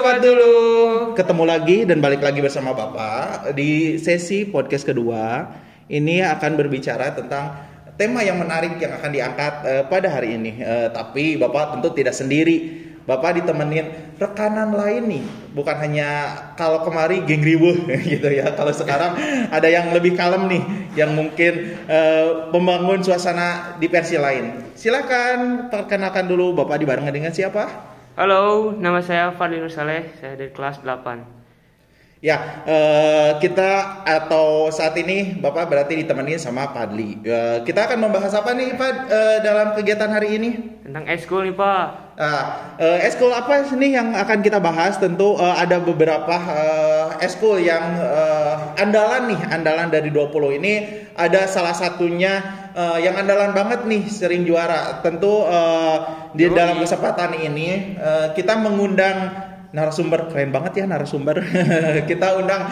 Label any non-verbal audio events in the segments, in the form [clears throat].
sobat dulu. Ketemu lagi dan balik lagi bersama Bapak di sesi podcast kedua. Ini akan berbicara tentang tema yang menarik yang akan diangkat uh, pada hari ini. Uh, tapi Bapak tentu tidak sendiri. Bapak ditemenin rekanan lain nih, bukan hanya kalau kemari geng ribu [laughs] gitu ya. Kalau sekarang ada yang lebih kalem nih, yang mungkin uh, membangun suasana di versi lain. Silakan perkenalkan dulu Bapak dibarengan dengan siapa? Halo, nama saya Fadil Saleh, saya dari kelas 8. Ya, uh, kita atau saat ini Bapak berarti ditemani sama Padli. Uh, kita akan membahas apa nih Pak uh, dalam kegiatan hari ini? Tentang eskul nih Pak. Uh, uh, eskul apa nih yang akan kita bahas? Tentu uh, ada beberapa uh, eskul yang uh, andalan nih, andalan dari 20 ini ada salah satunya uh, yang andalan banget nih sering juara. Tentu uh, di dalam kesempatan ini uh, kita mengundang narasumber keren banget ya narasumber. [laughs] kita undang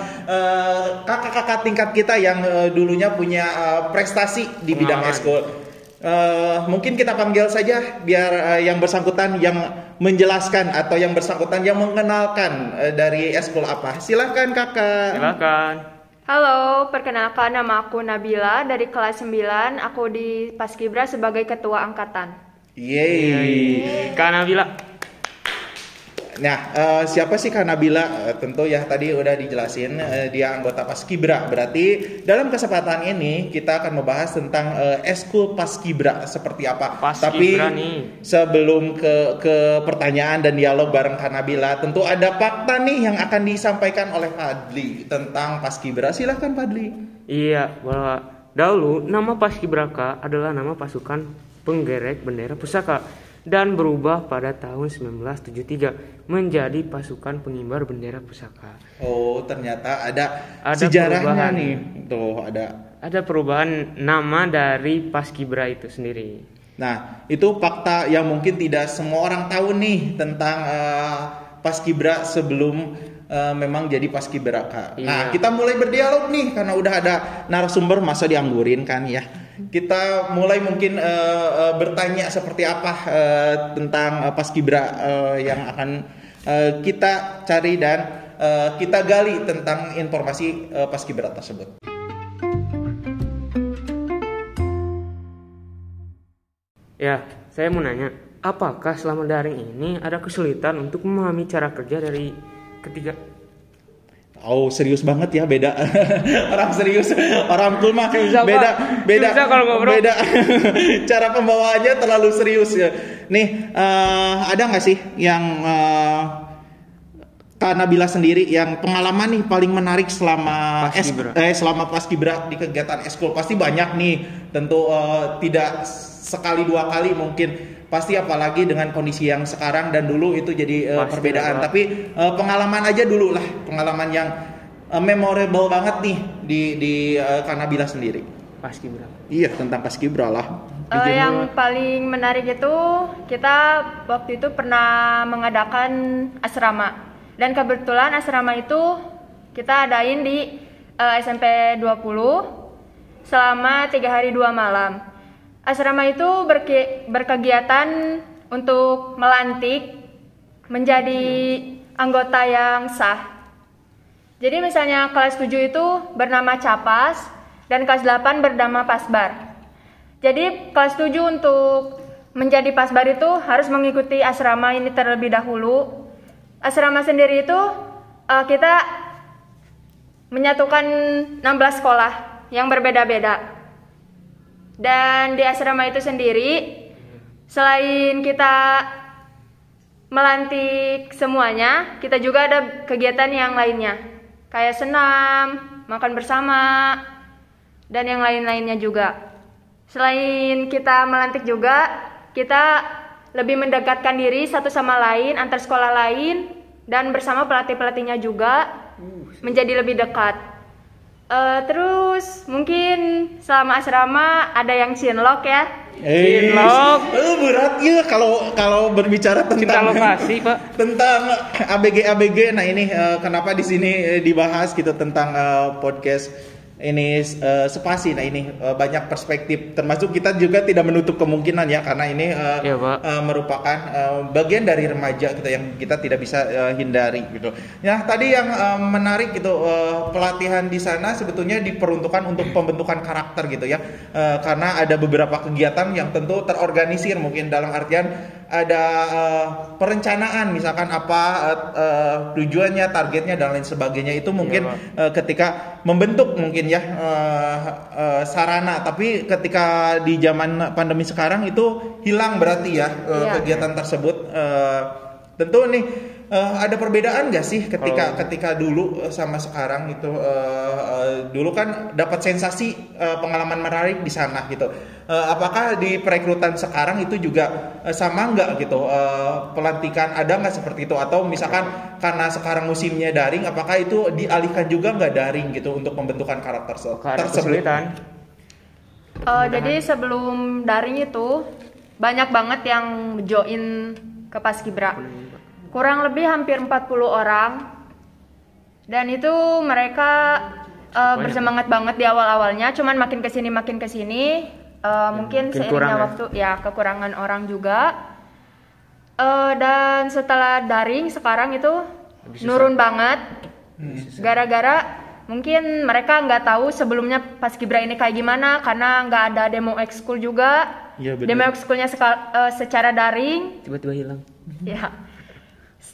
kakak kakak-kakak tingkat kita yang uh, dulunya punya uh, prestasi di bidang eskul. Uh, mungkin kita panggil saja biar uh, yang bersangkutan yang menjelaskan atau yang bersangkutan yang mengenalkan uh, dari eskul apa. Silahkan kakak. Silahkan. Halo, perkenalkan nama aku Nabila dari kelas 9. Aku di Paskibra sebagai ketua angkatan. Yeay. Kak Nabila, Nah, uh, siapa sih Kak Nabila? Uh, tentu ya tadi udah dijelasin uh, dia anggota Paskibra. Berarti dalam kesempatan ini kita akan membahas tentang uh, eskul Paskibra seperti apa. Paskibra Tapi nih. sebelum ke ke pertanyaan dan dialog bareng Kak Nabila, tentu ada fakta nih yang akan disampaikan oleh Padli tentang Paskibra. Silahkan Padli. Iya, bahwa dahulu nama Paskibraka adalah nama pasukan penggerek bendera pusaka dan berubah pada tahun 1973 menjadi pasukan pengimbar bendera pusaka. Oh, ternyata ada, Ada sejarahnya perubahan. nih. Tuh, ada. Ada perubahan nama dari Paskibra itu sendiri. Nah, itu fakta yang mungkin tidak semua orang tahu nih tentang uh, Paskibra sebelum uh, memang jadi Paskibraka. Iya. Nah, kita mulai berdialog nih karena udah ada narasumber masa dianggurin kan ya. Kita mulai mungkin uh, uh, bertanya seperti apa uh, tentang uh, Paskibra uh, yang akan uh, kita cari dan uh, kita gali tentang informasi uh, Paskibra tersebut. Ya, saya mau nanya, apakah selama daring ini ada kesulitan untuk memahami cara kerja dari ketiga Oh serius banget ya beda. [laughs] Orang serius orang cool mah beda beda. Ngobrol. beda. [laughs] Cara pembawaannya terlalu serius ya. Nih eh, ada nggak sih yang uh, Kak Nabila sendiri yang pengalaman nih paling menarik selama es, Paskibra. eh, selama paskibra di kegiatan eskul? Pasti banyak nih. Tentu eh, tidak sekali dua kali mungkin pasti apalagi dengan kondisi yang sekarang dan dulu itu jadi Pasti perbedaan Pak. tapi eh, pengalaman aja dulu lah pengalaman yang eh, memorable banget nih di di eh, Kak Nabila sendiri Paskibra? iya tentang paskibra lah Eh, yang paling menarik itu kita waktu itu pernah mengadakan asrama dan kebetulan asrama itu kita adain di eh, SMP 20 selama tiga hari dua malam. Asrama itu berke- berkegiatan untuk melantik menjadi anggota yang sah. Jadi misalnya kelas 7 itu bernama Capas dan kelas 8 bernama Pasbar. Jadi kelas 7 untuk menjadi pasbar itu harus mengikuti asrama ini terlebih dahulu. Asrama sendiri itu eh, kita menyatukan 16 sekolah yang berbeda-beda. Dan di asrama itu sendiri selain kita melantik semuanya, kita juga ada kegiatan yang lainnya. Kayak senam, makan bersama, dan yang lain-lainnya juga. Selain kita melantik juga, kita lebih mendekatkan diri satu sama lain antar sekolah lain dan bersama pelatih-pelatihnya juga menjadi lebih dekat. Eh, terus mungkin selama asrama ada yang cinlok ya. Eh, Cinlok. eh, berat ya kalau kalau berbicara Cinta tentang lokasi, Pak. [laughs] tentang ABG ABG. Nah ini eh, kenapa di sini eh, dibahas gitu tentang eh, podcast ini uh, spasi. Nah ini uh, banyak perspektif. Termasuk kita juga tidak menutup kemungkinan ya karena ini uh, Pak. uh, merupakan uh, bagian dari remaja gitu yang kita tidak bisa uh, hindari gitu. Nah tadi yang uh, menarik gitu uh, pelatihan di sana sebetulnya diperuntukkan untuk pembentukan karakter gitu ya. Uh, karena ada beberapa kegiatan yang tentu terorganisir mungkin dalam artian ada uh, perencanaan misalkan apa uh, uh, tujuannya, targetnya dan lain sebagainya itu mungkin Pak. uh, ketika membentuk mungkin ya uh, uh, sarana tapi ketika di zaman pandemi sekarang itu hilang berarti ya uh, Iya. kegiatan tersebut Uh, tentu nih uh, ada perbedaan nggak sih ketika Kalau- ketika dulu uh, sama sekarang itu uh, uh, dulu kan dapat sensasi uh, pengalaman menarik di sana gitu. Uh, apakah di perekrutan sekarang itu juga uh, sama nggak gitu? Uh, pelantikan ada nggak seperti itu? Atau misalkan karena sekarang musimnya daring apakah itu dialihkan juga nggak daring gitu untuk pembentukan karakter se- tersebut? Eh, jadi sebelum daring itu banyak banget yang join ke Paskibra. Kurang lebih hampir 40 orang. Dan itu mereka eh, Banyak. bersemangat banget di awal-awalnya, cuman makin ke sini makin ke sini eh, mungkin makin seiringnya ya. waktu ya kekurangan orang juga. Eh, dan setelah daring sekarang itu Lebih susah. nurun banget Hmm. gara-gara mungkin mereka nggak tahu sebelumnya paskibra ini kayak gimana karena nggak ada demo ekskul juga Iya, benar. demo ekskulnya eh, secara daring Tiba-tiba hilang. ya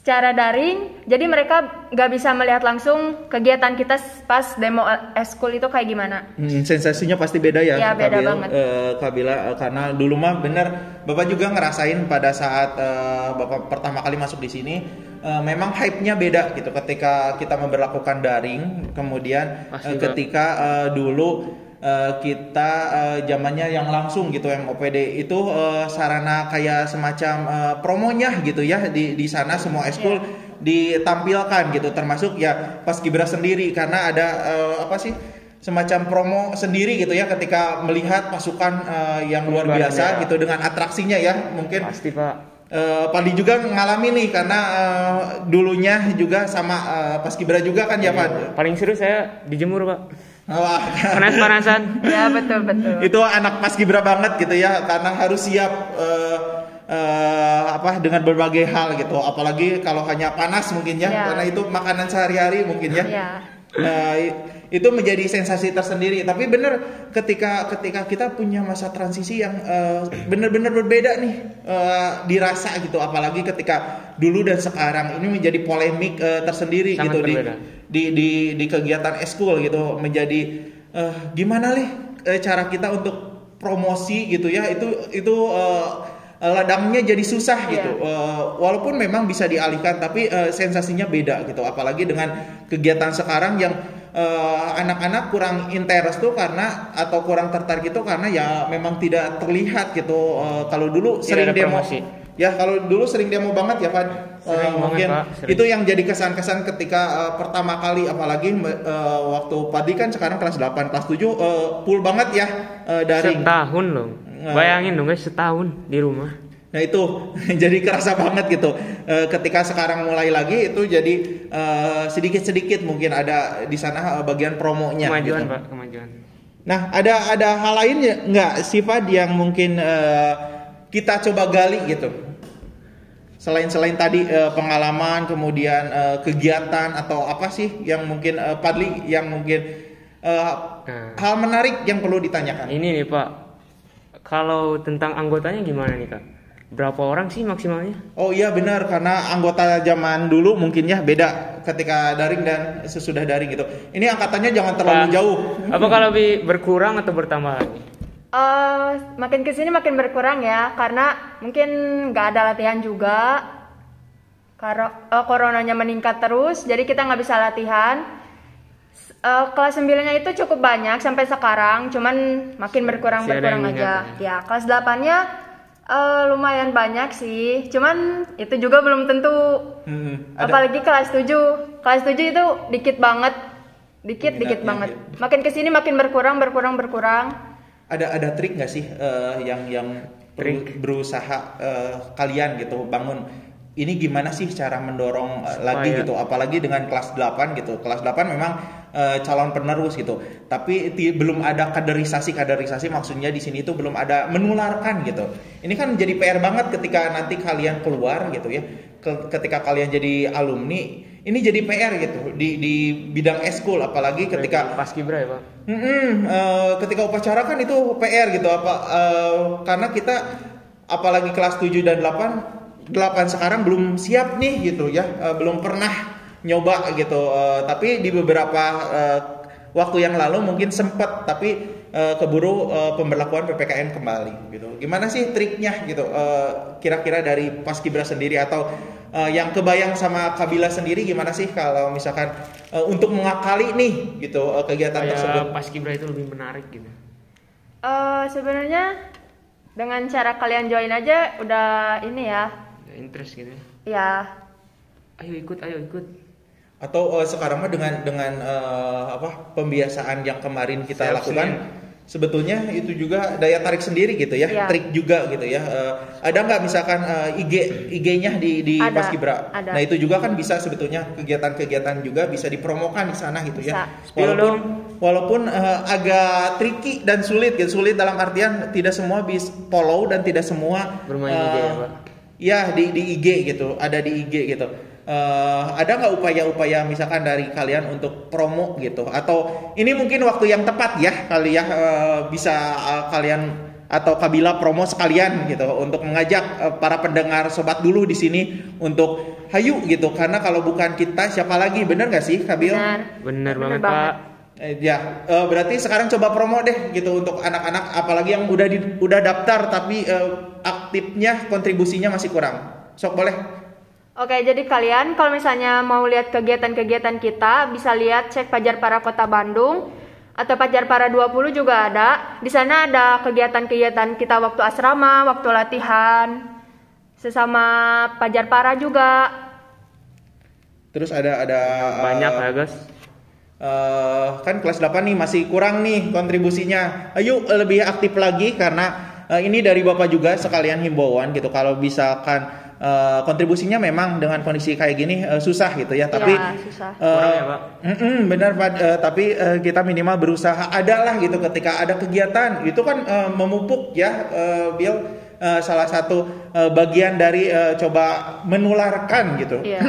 secara daring jadi mereka nggak bisa melihat langsung kegiatan kita pas demo ekskul itu kayak gimana Hmm, sensasinya pasti beda ya, Iya, beda Kabil, banget. eh, Kabila eh, karena dulu mah bener Bapak juga ngerasain pada saat eh, Bapak pertama kali masuk di sini eh, memang hype-nya beda gitu ketika kita memperlakukan daring kemudian Pasti, eh, Pak. ketika eh, dulu eh, kita eh, zamannya yang langsung gitu yang OPD itu eh, sarana kayak semacam eh, promonya gitu ya di di sana semua eskul ditampilkan gitu termasuk ya pas Kibra sendiri karena ada eh, apa sih semacam promo sendiri gitu ya ketika melihat pasukan eh, yang luar Luar biasa biasa. gitu dengan atraksinya ya mungkin Pasti pak. Padi juga ngalami nih karena eh, dulunya juga sama eh, pas Kibra juga kan ya Pak. Paling seru saya dijemur pak. Wah, Panas-panasan. ya betul betul itu anak pas Kibra banget gitu ya karena harus siap eh, eh, apa dengan berbagai hal gitu. Apalagi kalau hanya panas mungkin ya, Ya. karena itu makanan sehari-hari mungkin ya. ya Nah, i- itu menjadi sensasi tersendiri. Tapi bener ketika ketika kita punya masa transisi yang eh, bener-bener berbeda nih eh, dirasa gitu. Apalagi ketika dulu dan sekarang ini menjadi polemik eh, tersendiri Sangat gitu di, berbeda. di di di kegiatan eskul gitu menjadi eh, gimana nih cara kita untuk promosi gitu ya itu itu eh, ladangnya jadi susah Iya. gitu Eh, walaupun memang bisa dialihkan tapi eh, sensasinya beda gitu apalagi dengan kegiatan sekarang yang eh, anak-anak kurang interest tuh karena atau kurang tertarik itu karena ya memang tidak terlihat gitu Eh, kalau dulu Tidak sering demo promosi. ya kalau dulu sering demo banget ya Pak Eh, Sering banget, mungkin Pak, sering. itu yang jadi kesan-kesan ketika eh, pertama kali apalagi eh, waktu Padi kan sekarang kelas 8 kelas 7 eh, full banget ya eh, daring Setahun loh. Bayangin dong guys setahun di rumah. Nah itu [laughs] jadi kerasa banget gitu. Eh, ketika sekarang mulai lagi itu jadi eh, sedikit-sedikit mungkin ada di sana eh, bagian promonya. Kemajuan gitu. pak, kemajuan. Nah ada ada hal lain nggak sifat yang mungkin eh, kita coba gali gitu. Selain selain tadi eh, pengalaman kemudian eh, kegiatan atau apa sih yang mungkin eh, Padli yang mungkin eh, Nah. hal menarik yang perlu ditanyakan. Ini nih pak. Kalau tentang anggotanya gimana nih kak? Berapa orang sih maksimalnya? Oh iya benar karena anggota zaman dulu mungkin ya beda ketika daring dan sesudah daring gitu. Ini angkatannya jangan terlalu Pak, jauh. Apakah lebih berkurang atau bertambah lagi? Eh, makin ke sini makin berkurang ya karena mungkin nggak ada latihan juga karena eh, coronanya meningkat terus jadi kita nggak bisa latihan Eh, kelas 9 nya itu cukup banyak sampai sekarang cuman makin berkurang ada berkurang aja. minat ya kelas 8 nya eh, lumayan banyak sih cuman itu juga belum tentu. Hmm, ada- apalagi kelas 7 kelas 7 itu dikit banget dikit dikit Peminatnya, banget makin ke sini makin berkurang berkurang berkurang. Ada ada trik nggak sih eh, yang yang beru- berusaha eh, kalian gitu bangun? Ini gimana sih cara mendorong eh, lagi Supaya- gitu? Apalagi dengan kelas 8 gitu. Kelas 8 memang eh, calon penerus gitu. Tapi ti- belum ada kaderisasi kaderisasi maksudnya di sini itu belum ada menularkan gitu. Ini kan jadi PR banget ketika nanti kalian keluar gitu ya. Ke- ketika kalian jadi alumni, ini jadi PR gitu di di bidang eskul apalagi ketika pas kibra ya pak Mm-mm, eh, ketika upacara kan itu PR gitu apa eh, karena kita apalagi kelas 7 dan 8 8 sekarang belum siap nih gitu ya eh, belum pernah nyoba gitu Eh, tapi di beberapa eh, waktu yang lalu mungkin sempat tapi eh, keburu eh, pemberlakuan PPKM kembali gitu. Gimana sih triknya gitu Eh, kira-kira dari Paskibra sendiri? Atau eh, yang kebayang sama Kabila sendiri gimana sih kalau misalkan eh, untuk mengakali nih gitu eh, kegiatan tersebut? Supaya pas kibra itu lebih menarik gitu. Eh, sebenarnya dengan cara kalian join aja udah ini ya. interest gitu ya. Ya, ayo ikut ayo ikut atau eh, sekarang mah dengan dengan eh, apa pembiasaan yang kemarin kita Self lakukan sebetulnya itu juga daya tarik sendiri gitu ya Iya. trik juga gitu ya Eh, ada nggak misalkan eh, IG IG-nya di di Ada, Paskibra ada. nah itu juga kan bisa sebetulnya kegiatan-kegiatan juga bisa dipromokan di sana gitu ya Bisa. Spill walaupun walaupun eh, agak tricky dan sulit gitu sulit dalam artian tidak semua bisa follow dan tidak semua Bermain eh, IG ya, Pak? Ya di di IG gitu, ada di IG gitu. Eh, ada nggak upaya-upaya misalkan dari kalian untuk promo gitu? Atau ini mungkin waktu yang tepat ya kali ya eh, bisa eh, kalian atau Kabila promo sekalian gitu untuk mengajak eh, para pendengar sobat dulu di sini untuk hayu gitu karena kalau bukan kita siapa lagi bener nggak sih Kabil? benar. bener, banget, banget. pak Eh, ya, eh, berarti sekarang coba promo deh gitu untuk anak-anak apalagi yang udah di, udah daftar tapi eh, aktifnya kontribusinya masih kurang. Sok boleh. Oke, jadi kalian kalau misalnya mau lihat kegiatan-kegiatan kita, bisa lihat cek Pajar Para Kota Bandung atau Pajar Para 20 juga ada. Di sana ada kegiatan-kegiatan kita waktu asrama, waktu latihan, sesama Pajar Para juga. Terus ada ada banyak eh, ya guys eh, kan kelas 8 nih masih kurang nih kontribusinya. Ayo lebih aktif lagi karena eh, ini dari Bapak juga sekalian himbauan gitu. Kalau misalkan eh, kontribusinya memang dengan kondisi kayak gini eh, susah gitu ya, tapi Ya, susah. eh, Kurang ya, Pak? mm-mm, benar Pak, Eh, tapi eh, kita minimal berusaha ada lah gitu. Ketika ada kegiatan itu kan eh, memupuk ya. Eh, Bill eh, salah satu eh, bagian dari eh, coba menularkan gitu. Iya.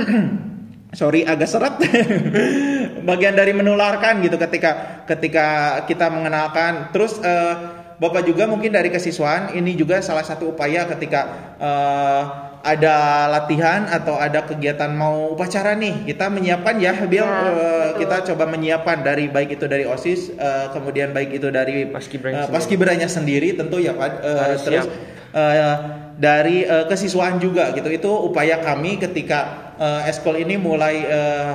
[clears throat] sorry agak seret. [laughs] Bagian dari menularkan gitu ketika ketika kita mengenalkan. Terus eh, bapak juga mungkin dari kesiswaan ini juga salah satu upaya ketika eh, ada latihan atau ada kegiatan mau upacara nih kita menyiapkan ya Bill Ya, eh, betul. kita coba menyiapkan dari baik itu dari osis eh, kemudian baik itu dari Paskibranya eh, paskibranya sendiri tentu ya pak Eh, Harus terus siap. eh, dari eh, kesiswaan juga gitu itu upaya kami ketika eh, eskol ini mulai eh,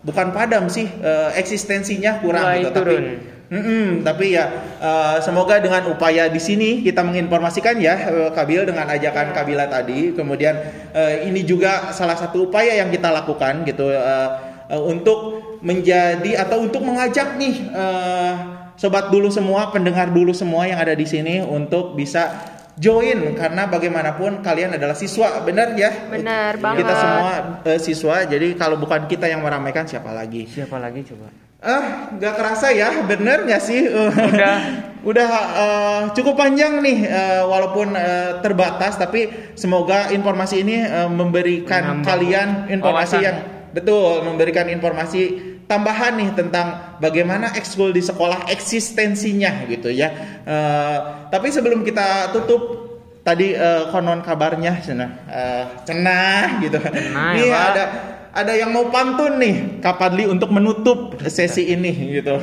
bukan padam sih eh, eksistensinya kurang Mulai gitu turun. tapi Mm-mm, tapi ya eh, semoga dengan upaya di sini kita menginformasikan ya eh, Kabil dengan ajakan Ya. Kabila tadi. Kemudian eh, ini juga salah satu upaya yang kita lakukan gitu eh, eh, untuk menjadi atau untuk mengajak nih eh, sobat dulu semua pendengar dulu semua yang ada di sini untuk bisa join. Karena bagaimanapun kalian adalah siswa benar ya? Benar kita banget. semua eh, siswa. Jadi kalau bukan kita yang meramaikan siapa lagi? Siapa lagi coba Ah, nggak kerasa ya, bener nggak sih? Udah. [laughs] udah eh, cukup panjang nih, eh, walaupun eh, terbatas, tapi semoga informasi ini eh, memberikan Menambah kalian informasi wawasan. yang betul, memberikan informasi tambahan nih tentang bagaimana ekskul di sekolah eksistensinya gitu ya. Eh, tapi sebelum kita tutup tadi eh, konon kabarnya cenah eh, cenah gitu. Cenah, Ini ya, Pak. ada ada yang mau pantun nih Kapadli untuk menutup sesi ini gitu.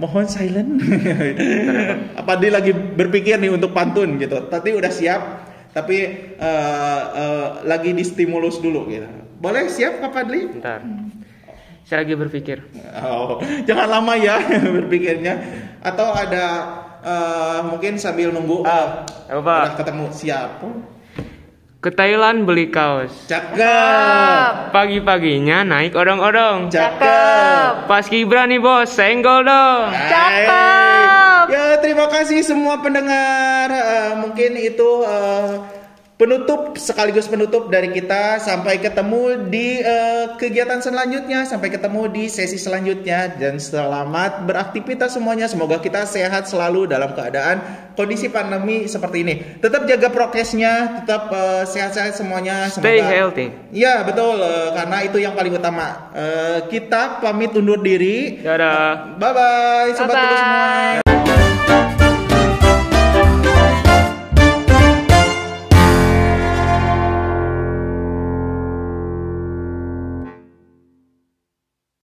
Mohon silent. [laughs] Kapadli lagi berpikir nih untuk pantun gitu. Tadi udah siap, tapi eh, eh, lagi di stimulus dulu gitu. Boleh siap Kapadli? bentar saya lagi berpikir Oh, jangan lama ya [laughs] berpikirnya. Atau ada eh, mungkin sambil nunggu Ah, eh, apa, udah ketemu siapa? Ke Thailand beli kaos Cakep. pagi-paginya naik odong-odong Cakep. pas kibra nih bos senggol dong Cakep. Ya terima kasih semua pendengar. Eh, mungkin itu eh, penutup sekaligus penutup dari kita. Sampai ketemu di uh, kegiatan selanjutnya. Sampai ketemu di sesi selanjutnya. Dan selamat beraktivitas semuanya. Semoga kita sehat selalu dalam keadaan kondisi pandemi seperti ini. Tetap jaga prokesnya tetap uh, sehat-sehat semuanya. Semoga, stay healthy. Ya betul uh, karena itu yang paling utama. Uh, kita pamit undur diri. Dadah. Bye bye sobat bye -bye. semua